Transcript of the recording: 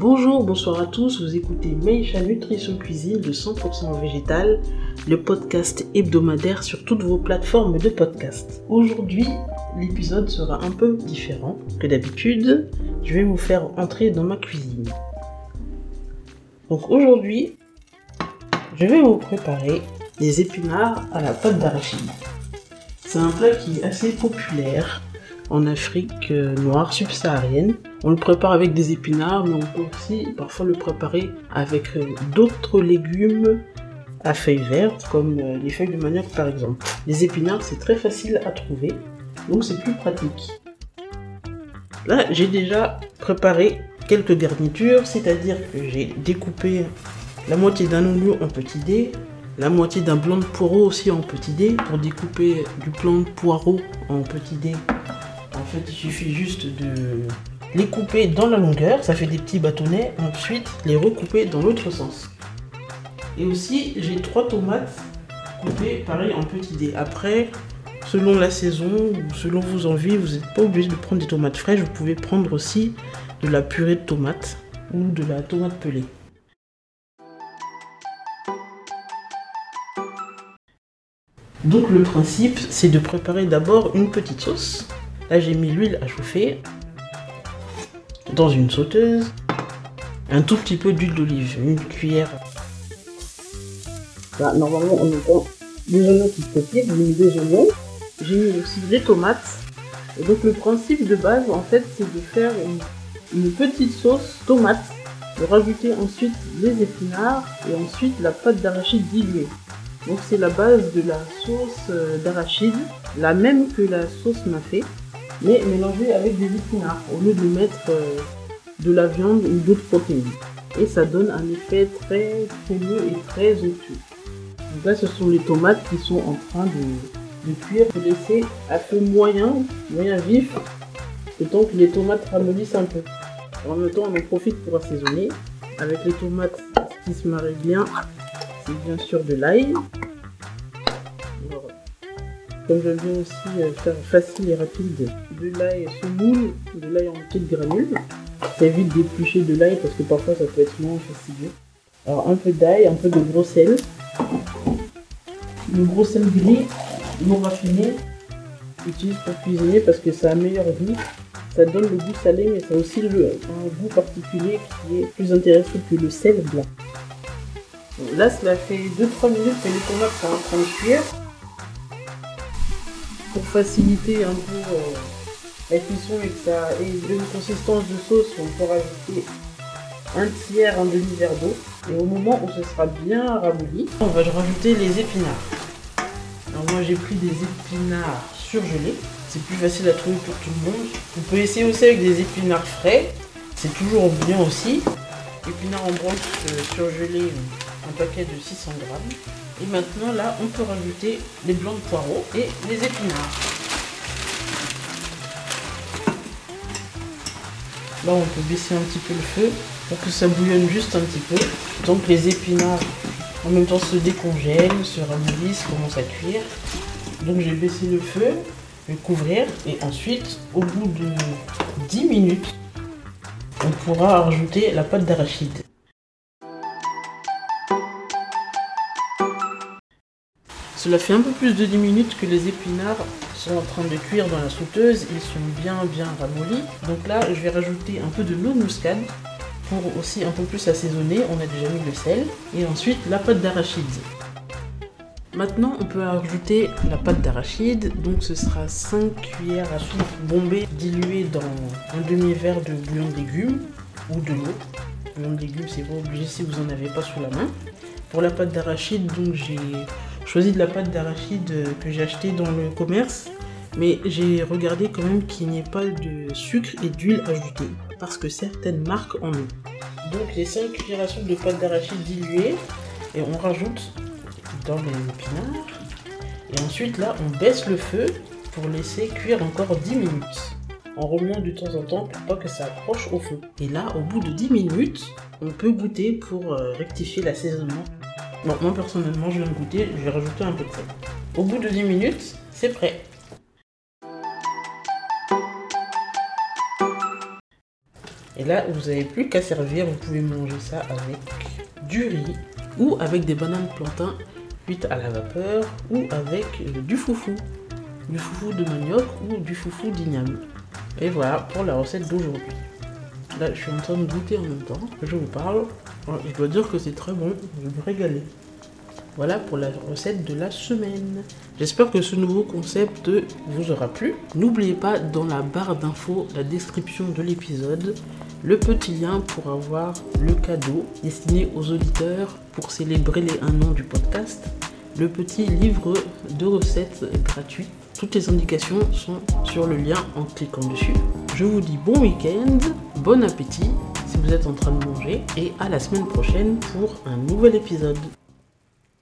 Bonjour, bonsoir à tous, vous écoutez Meisha Nutrition Cuisine de 100% végétal, le podcast hebdomadaire sur toutes vos plateformes de podcast. Aujourd'hui, l'épisode sera un peu différent que d'habitude. Je vais vous faire entrer dans ma cuisine. Donc aujourd'hui, je vais vous préparer des épinards à la pâte d'arachide. C'est un plat qui est assez populaire en Afrique euh, noire subsaharienne. On le prépare avec des épinards, mais on peut aussi parfois le préparer avec euh, d'autres légumes à feuilles vertes, comme euh, les feuilles de manioc par exemple. Les épinards, c'est très facile à trouver, donc c'est plus pratique. Là, j'ai déjà préparé quelques garnitures, c'est-à-dire que j'ai découpé la moitié d'un oignon en petits dés, la moitié d'un blanc de poireau aussi en petits dés. Pour découper du blanc de poireau en petits dés, en fait, il suffit juste de les couper dans la longueur, ça fait des petits bâtonnets, ensuite les recouper dans l'autre sens. Et aussi, j'ai trois tomates coupées pareil en petits dés. Après, selon la saison ou selon vos envies, vous n'êtes pas obligé de prendre des tomates fraîches, vous pouvez prendre aussi de la purée de tomates ou de la tomate pelée. Donc le principe, c'est de préparer d'abord une petite sauce. Là, j'ai mis l'huile à chauffer dans une sauteuse. Un tout petit peu d'huile d'olive, une cuillère. Là, normalement, on entend des oignons qui pétillent, j'ai mis des oignons. J'ai mis aussi des tomates. Donc le principe de base, en fait, c'est de faire une, une petite sauce tomate, de rajouter ensuite les épinards et ensuite la pâte d'arachide diluée. Donc c'est la base de la sauce euh, d'arachide, la même que la sauce mafé, mais mélangée avec des épinards au lieu de mettre euh, de la viande ou d'autres protéines. Et ça donne un effet très crémeux et très onctueux. Donc là ce sont les tomates qui sont en train de, de cuire. Faut laisser à feu moyen, moyen vif, le temps que les tomates ramollissent un peu. En même temps on en profite pour assaisonner. Avec les tomates qui se marient bien, bien sûr de l'ail. Comme j'aime bien aussi euh, faire facile et rapide, de l'ail semoule, de l'ail en petites granules. Ça évite d'éplucher de l'ail parce que parfois ça peut être moins fastidieux. Alors un peu d'ail, un peu de gros sel. Le gros sel gris, non raffiné, j'utilise pour cuisiner parce que ça a meilleur goût. Ça donne le goût salé mais ça a aussi le, un goût particulier qui est plus intéressant que le sel blanc. Là, cela fait 2-3 minutes que les tomates sont en train de cuire. Pour faciliter un peu euh, la cuisson et que ça ait une consistance de sauce, on peut rajouter un tiers, un demi-verre d'eau. Et au moment où ce sera bien ramolli, on va rajouter les épinards. Alors moi j'ai pris des épinards surgelés. C'est plus facile à trouver pour tout le monde. Vous pouvez essayer aussi avec des épinards frais. C'est toujours bien aussi. Épinards en branche euh, surgelés paquet de 600 grammes. Et maintenant là, on peut rajouter les blancs de poireaux et les épinards. Là, on peut baisser un petit peu le feu pour que ça bouillonne juste un petit peu. Donc les épinards en même temps se décongèlent, se ramollissent, commencent à cuire. Donc j'ai baissé le feu, je couvrir et ensuite au bout de 10 minutes, on pourra rajouter la pâte d'arachide. Cela fait un peu plus de 10 minutes que les épinards sont en train de cuire dans la sauteuse, ils sont bien bien ramollis. Donc là, je vais rajouter un peu de de muscade pour aussi un peu plus assaisonner. On a déjà mis le sel. Et ensuite, la pâte d'arachide. Maintenant, on peut ajouter la pâte d'arachide. Donc ce sera 5 cuillères à soupe bombées diluées dans un demi-verre de bouillon de légumes ou de l'eau. Bouillon de légumes, c'est pas obligé si vous n'en avez pas sous la main. Pour la pâte d'arachide, donc j'ai choisi de la pâte d'arachide que j'ai acheté dans le commerce. Mais j'ai regardé quand même qu'il n'y ait pas de sucre et d'huile ajoutée. Parce que certaines marques en ont. Donc les 5 cuillères à soupe de pâte d'arachide diluée. Et on rajoute dans les épinards. Et ensuite là, on baisse le feu pour laisser cuire encore 10 minutes. En remuant de temps en temps pour pas que ça accroche au feu. Et là, au bout de 10 minutes, on peut goûter pour euh, rectifier l'assaisonnement. Bon, moi personnellement, je viens de goûter, je vais rajouter un peu de sel. Au bout de 10 minutes, c'est prêt. Et là, vous n'avez plus qu'à servir, vous pouvez manger ça avec du riz ou avec des bananes plantains cuites à la vapeur ou avec euh, du foufou, du foufou de manioc ou du foufou d'igname. Et voilà pour la recette d'aujourd'hui. Là, je suis en train de goûter en même temps je vous parle. Je dois dire que c'est très bon, je me régaler. Voilà pour la recette de la semaine. J'espère que ce nouveau concept vous aura plu. N'oubliez pas dans la barre d'infos, la description de l'épisode, le petit lien pour avoir le cadeau destiné aux auditeurs pour célébrer les 1 an du podcast, le petit livre de recettes gratuit. Toutes les indications sont sur le lien en cliquant dessus. Je vous dis bon week-end, bon appétit si vous êtes en train de manger et à la semaine prochaine pour un nouvel épisode.